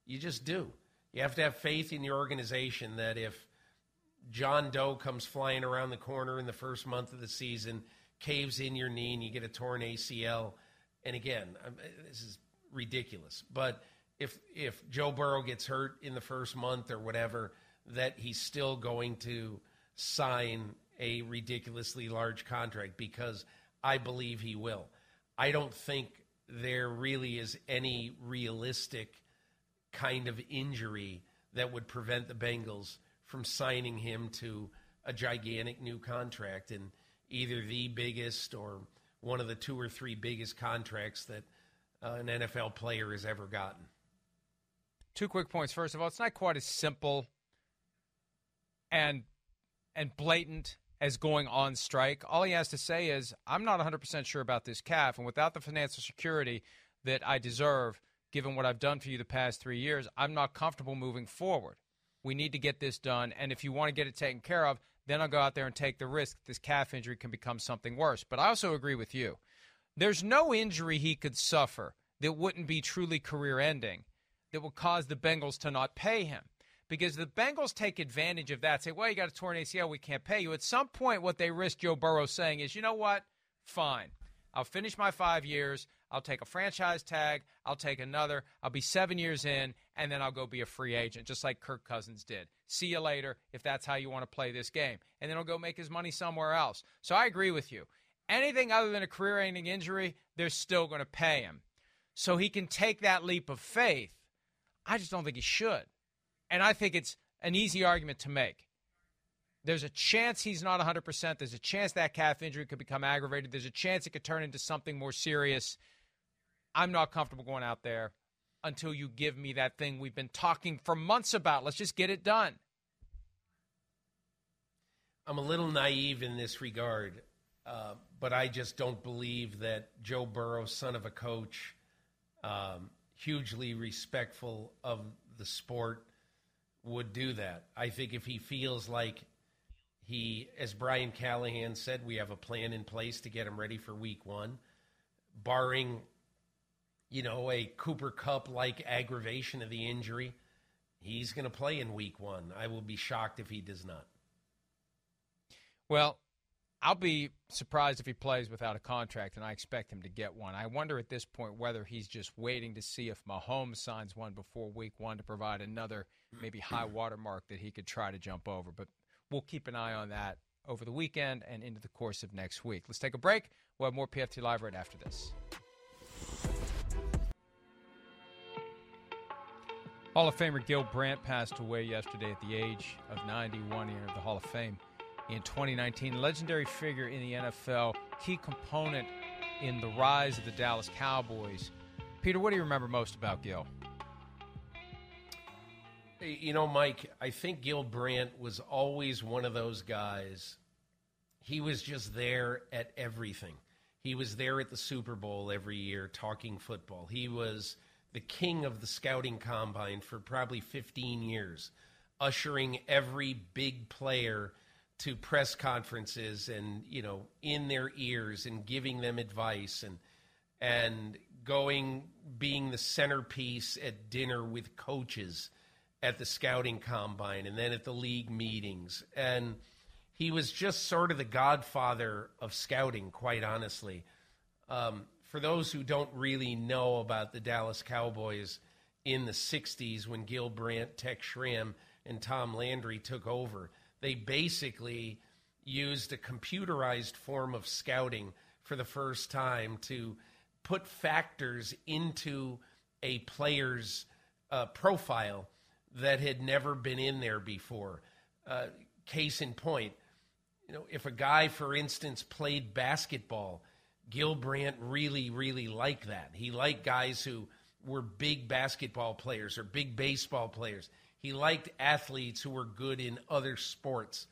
You just do. You have to have faith in your organization that if John Doe comes flying around the corner in the first month of the season caves in your knee and you get a torn ACL. And again, this is ridiculous. But if if Joe Burrow gets hurt in the first month or whatever, that he's still going to sign a ridiculously large contract because I believe he will. I don't think there really is any realistic kind of injury that would prevent the Bengals from signing him to a gigantic new contract and either the biggest or one of the two or three biggest contracts that uh, an NFL player has ever gotten. Two quick points. First of all, it's not quite as simple and and blatant as going on strike. All he has to say is, "I'm not 100% sure about this calf, and without the financial security that I deserve, given what I've done for you the past three years, I'm not comfortable moving forward. We need to get this done, and if you want to get it taken care of, then I'll go out there and take the risk this calf injury can become something worse. But I also agree with you. There's no injury he could suffer that wouldn't be truly career ending that would cause the Bengals to not pay him. Because the Bengals take advantage of that, say, well, you got a torn ACL, we can't pay you. At some point, what they risk Joe Burrow saying is, you know what? Fine. I'll finish my five years. I'll take a franchise tag. I'll take another. I'll be seven years in, and then I'll go be a free agent, just like Kirk Cousins did. See you later if that's how you want to play this game. And then he'll go make his money somewhere else. So I agree with you. Anything other than a career ending injury, they're still going to pay him. So he can take that leap of faith. I just don't think he should. And I think it's an easy argument to make. There's a chance he's not 100%. There's a chance that calf injury could become aggravated. There's a chance it could turn into something more serious. I'm not comfortable going out there until you give me that thing we've been talking for months about. Let's just get it done. I'm a little naive in this regard, uh, but I just don't believe that Joe Burrow, son of a coach, um, hugely respectful of the sport, would do that. I think if he feels like he, as Brian Callahan said, we have a plan in place to get him ready for week one, barring, you know, a Cooper Kupp like aggravation of the injury. He's going to play in week one. I will be shocked if he does not. Well, I'll be surprised if he plays without a contract, and I expect him to get one. I wonder at this point whether he's just waiting to see if Mahomes signs one before week one to provide another maybe high water mark that he could try to jump over. But we'll keep an eye on that over the weekend and into the course of next week. Let's take a break. We'll have more PFT Live right after this. Hall of Famer Gil Brandt passed away yesterday at the age of 91. He entered the Hall of Fame in 2019. Legendary figure in the NFL, key component in the rise of the Dallas Cowboys. Peter, what do you remember most about Gil? You know, Mike, I think Gil Brandt was always one of those guys. He was just there at everything. He was there at the Super Bowl every year talking football. He was the king of the scouting combine for probably 15 years, ushering every big player to press conferences and, you know, in their ears and giving them advice and and going being the centerpiece at dinner with coaches at the scouting combine and then at the league meetings. And he was just sort of the godfather of scouting, quite honestly. Um, for those who don't really know about the Dallas Cowboys in the 60s when Gil Brandt, Tex Schramm, and Tom Landry took over, they basically used a computerized form of scouting for the first time to put factors into a player's uh, profile that had never been in there before. Uh, case in point, you know, if a guy, for instance, played basketball, Gil Brandt really, really liked that. He liked guys who were big basketball players or big baseball players. He liked athletes who were good in other sports.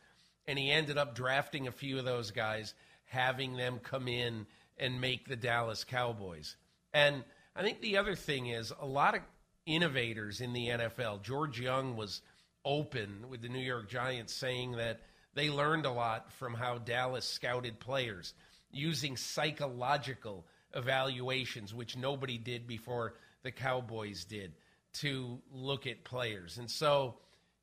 And he ended up drafting a few of those guys, having them come in and make the Dallas Cowboys. And I think the other thing is a lot of innovators in the NFL. George Young was open with the New York Giants saying that they learned a lot from how Dallas scouted players using psychological evaluations, which nobody did before the Cowboys did, to look at players. And so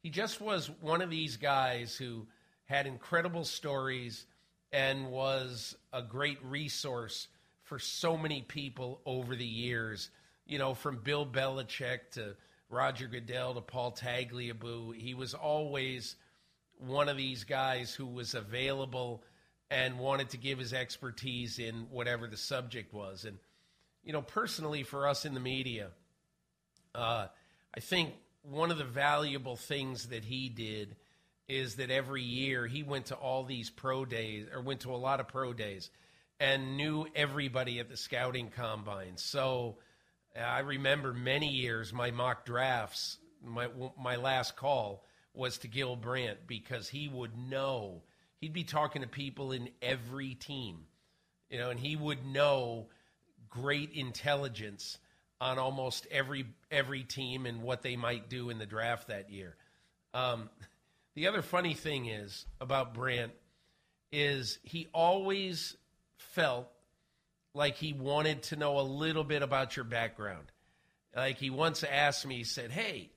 he just was one of these guys who had incredible stories and was a great resource for so many people over the years. You know, from Bill Belichick to Roger Goodell to Paul Tagliabue, he was always one of these guys who was available and wanted to give his expertise in whatever the subject was. And, you know, personally for us in the media, uh, I think one of the valuable things that he did is that every year he went to all these pro days or went to a lot of pro days and knew everybody at the scouting combine. So I remember many years my mock drafts, my my last call was to Gil Brandt because he would know. He'd be talking to people in every team, you know, and he would know great intelligence on almost every every team and what they might do in the draft that year. Um, the other funny thing is about Brandt is he always felt like he wanted to know a little bit about your background. Like he once asked me, he said, "Hey,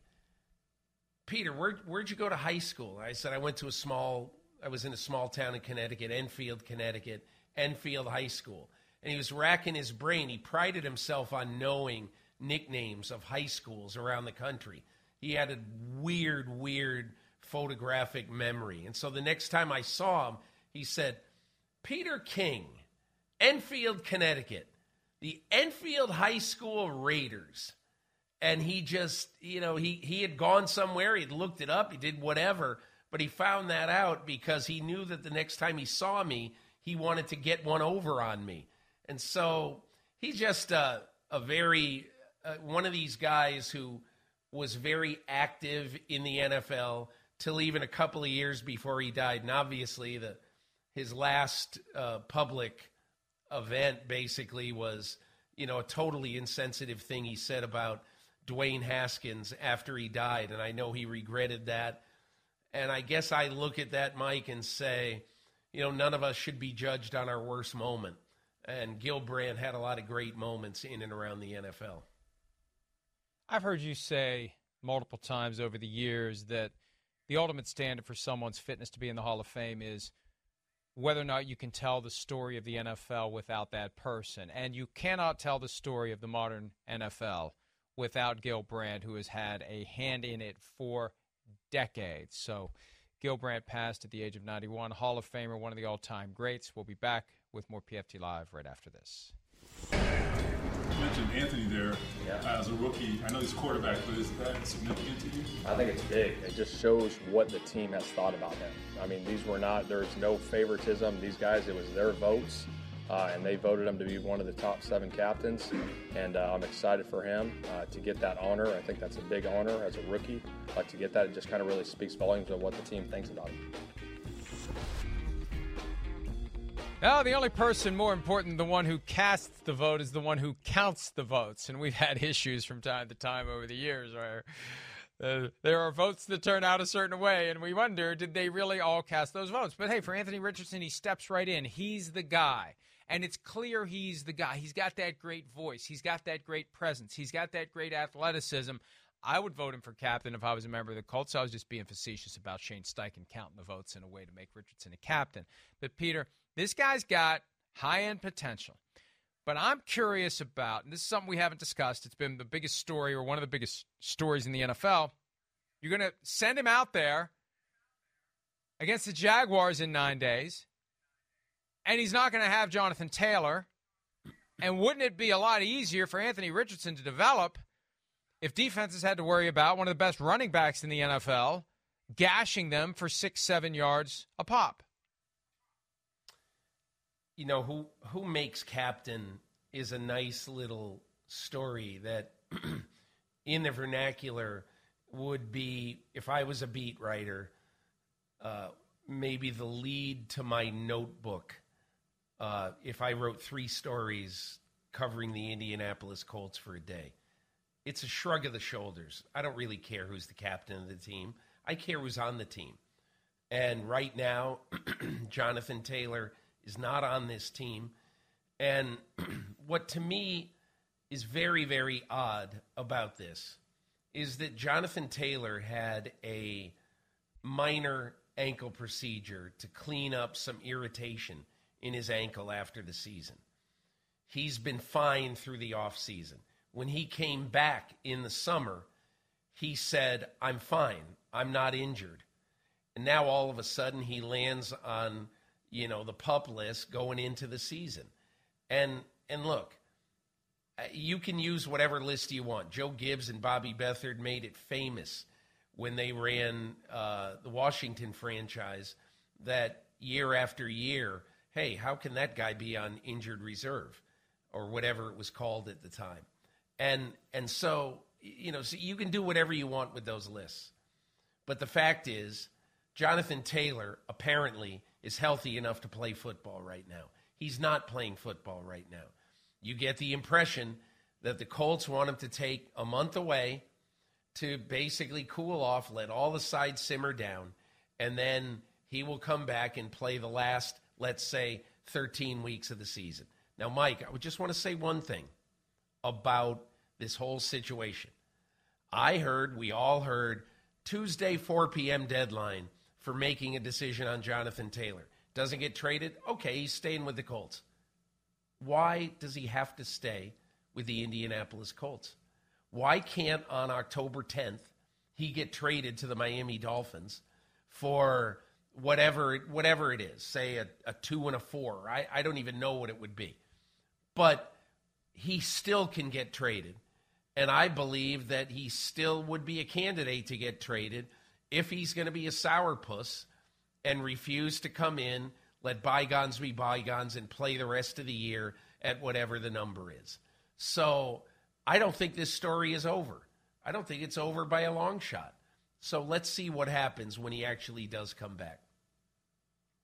Peter, where where'd you go to high school?" I said, "I went to a small. I was in a small town in Connecticut, Enfield, Connecticut, Enfield High School." And he was racking his brain. He prided himself on knowing nicknames of high schools around the country. He had a weird, weird photographic memory. And so the next time I saw him, he said, Peter King, Enfield, Connecticut, the Enfield High School Raiders. And he just, you know, he, he had gone somewhere, he'd looked it up, he did whatever, but he found that out because he knew that the next time he saw me, he wanted to get one over on me. And so he's just a, a very, uh, one of these guys who was very active in the NFL till even a couple of years before he died. And obviously, the his last uh, public event basically was, you know, a totally insensitive thing he said about Dwayne Haskins after he died, and I know he regretted that. And I guess I look at that, Mike, and say, you know, none of us should be judged on our worst moment. And Gil Brandt had a lot of great moments in and around the NFL. I've heard you say multiple times over the years that the ultimate standard for someone's fitness to be in the Hall of Fame is whether or not you can tell the story of the NFL without that person. And you cannot tell the story of the modern NFL without Gil Brandt, who has had a hand in it for decades. So Gil Brandt passed at the age of 91, Hall of Famer, one of the all time greats. We'll be back with more PFT Live right after this. You mentioned Anthony there yeah. as a rookie. I know he's a quarterback, but is that significant to you? I think it's big. It just shows what the team has thought about him. I mean, these were not, there's no favoritism. These guys, it was their votes. Uh, and they voted him to be one of the top seven captains. And uh, I'm excited for him uh, to get that honor. I think that's a big honor as a rookie. Like to get that, it just kind of really speaks volumes of what the team thinks about him. No, the only person more important than the one who casts the vote is the one who counts the votes. And we've had issues from time to time over the years where uh, there are votes that turn out a certain way, and we wonder did they really all cast those votes? But hey, for Anthony Richardson, he steps right in. He's the guy. And it's clear he's the guy. He's got that great voice. He's got that great presence. He's got that great athleticism. I would vote him for captain if I was a member of the Colts. I was just being facetious about Shane Steichen counting the votes in a way to make Richardson a captain. But Peter, this guy's got high end potential. But I'm curious about, and this is something we haven't discussed. It's been the biggest story or one of the biggest stories in the NFL. You're going to send him out there against the Jaguars in nine days, and he's not going to have Jonathan Taylor. And wouldn't it be a lot easier for Anthony Richardson to develop if defenses had to worry about one of the best running backs in the NFL gashing them for six, seven yards a pop? you know who who makes captain is a nice little story that in the vernacular would be if I was a beat writer, uh, maybe the lead to my notebook. Uh, if I wrote three stories covering the Indianapolis Colts for a day, it's a shrug of the shoulders. I don't really care who's the captain of the team. I care who's on the team. And right now, Jonathan Taylor is not on this team. And what to me is very, very odd about this is that Jonathan Taylor had a minor ankle procedure to clean up some irritation in his ankle after the season. He's been fine through the offseason. When he came back in the summer, he said, I'm fine. I'm not injured. And now all of a sudden he lands on you know, the pup list going into the season. And and look, uh, you can use whatever list you want. Joe Gibbs and Bobby Beathard made it famous when they ran uh, the Washington franchise that year after year. Hey, how can that guy be on injured reserve or whatever it was called at the time? And and so you know, so you can do whatever you want with those lists. But the fact is, Jonathan Taylor apparently is healthy enough to play football right now. He's not playing football right now. You get the impression that the Colts want him to take a month away to basically cool off, let all the sides simmer down, and then he will come back and play the last, let's say, 13 weeks of the season. Now, Mike, I would just want to say one thing about this whole situation. I heard, we all heard, Tuesday, 4 p.m. deadline for making a decision on Jonathan Taylor. Doesn't get traded? Okay, he's staying with the Colts. Why does he have to stay with the Indianapolis Colts? Why can't on October 10th he get traded to the Miami Dolphins for whatever whatever it is, say a, a two and a four? I, I don't even know what it would be. But he still can get traded. And I believe that he still would be a candidate to get traded if he's going to be a sourpuss and refuse to come in, let bygones be bygones, and play the rest of the year at whatever the number is. So I don't think this story is over. I don't think it's over by a long shot. So let's see what happens when he actually does come back.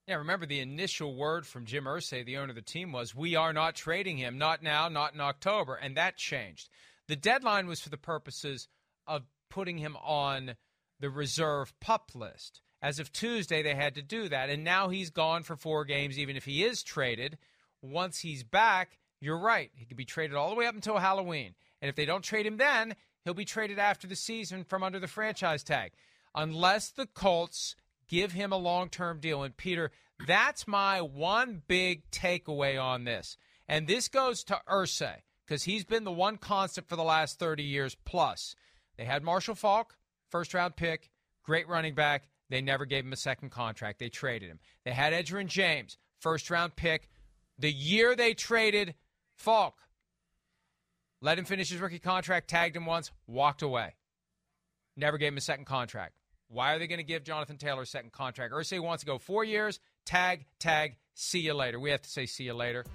Yeah, remember the initial word from Jim Irsay, the owner of the team, was we are not trading him, not now, not in October, and that changed. The deadline was for the purposes of putting him on the reserve pup list. As of Tuesday, they had to do that. And now he's gone for four games, even if he is traded. Once he's back, you're right. He could be traded all the way up until Halloween. And if they don't trade him then, he'll be traded after the season from under the franchise tag. Unless the Colts give him a long term deal. And Peter, that's my one big takeaway on this. And this goes to Irsay, because he's been the one constant for the last 30 years plus. They had Marshall Faulk, first round pick, great running back. They never gave him a second contract. They traded him. They had Edgerrin James, first round pick. The year they traded Faulk, let him finish his rookie contract, tagged him once, walked away. Never gave him a second contract. Why are they going to give Jonathan Taylor a second contract? Irsay wants to go four years, tag, tag, see you later. We have to say see you later.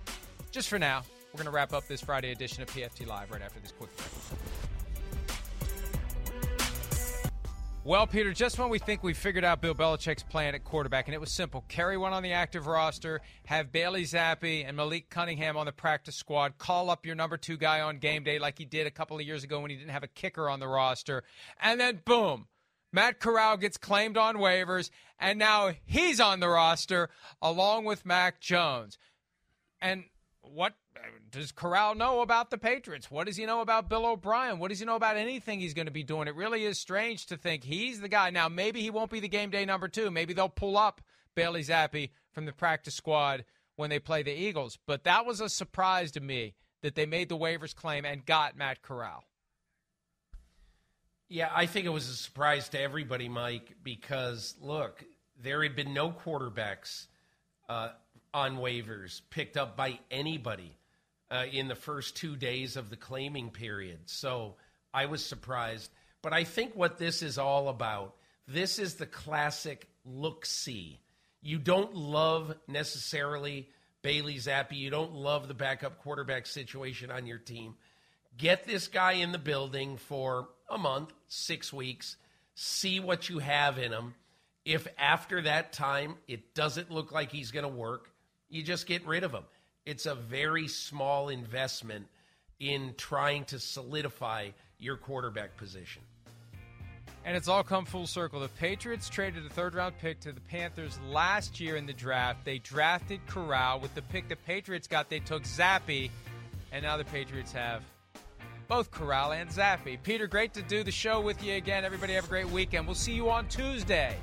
just for now. We're going to wrap up this Friday edition of PFT Live right after this quick break. Well, Peter, just when we think we figured out Bill Belichick's plan at quarterback, and it was simple carry one on the active roster, have Bailey Zappe and Malik Cunningham on the practice squad, call up your number two guy on game day like he did a couple of years ago when he didn't have a kicker on the roster, and then boom. Matt Corral gets claimed on waivers, and now he's on the roster along with Mac Jones. And what does Corral know about the Patriots? What does he know about Bill O'Brien? What does he know about anything he's going to be doing? It really is strange to think he's the guy. Now, maybe he won't be the game day number two. Maybe they'll pull up Bailey Zappe from the practice squad when they play the Eagles. But that was a surprise to me that they made the waivers claim and got Matt Corral. Yeah, I think it was a surprise to everybody, Mike, because look, there had been no quarterbacks uh, on waivers picked up by anybody uh, in the first two days of the claiming period. So I was surprised. But I think what this is all about, this is the classic look see. You don't love necessarily Bailey Zappe. You don't love the backup quarterback situation on your team. Get this guy in the building for a month, six weeks, see what you have in him. If after that time it doesn't look like he's going to work, you just get rid of him. It's a very small investment in trying to solidify your quarterback position. And it's all come full circle. The Patriots traded a third round pick to the Panthers last year in the draft. They drafted Corral. With the pick the Patriots got, they took Zappe. And now the Patriots have both Corral and Zappe. Peter, great to do the show with you again. Everybody have a great weekend. We'll see you on Tuesday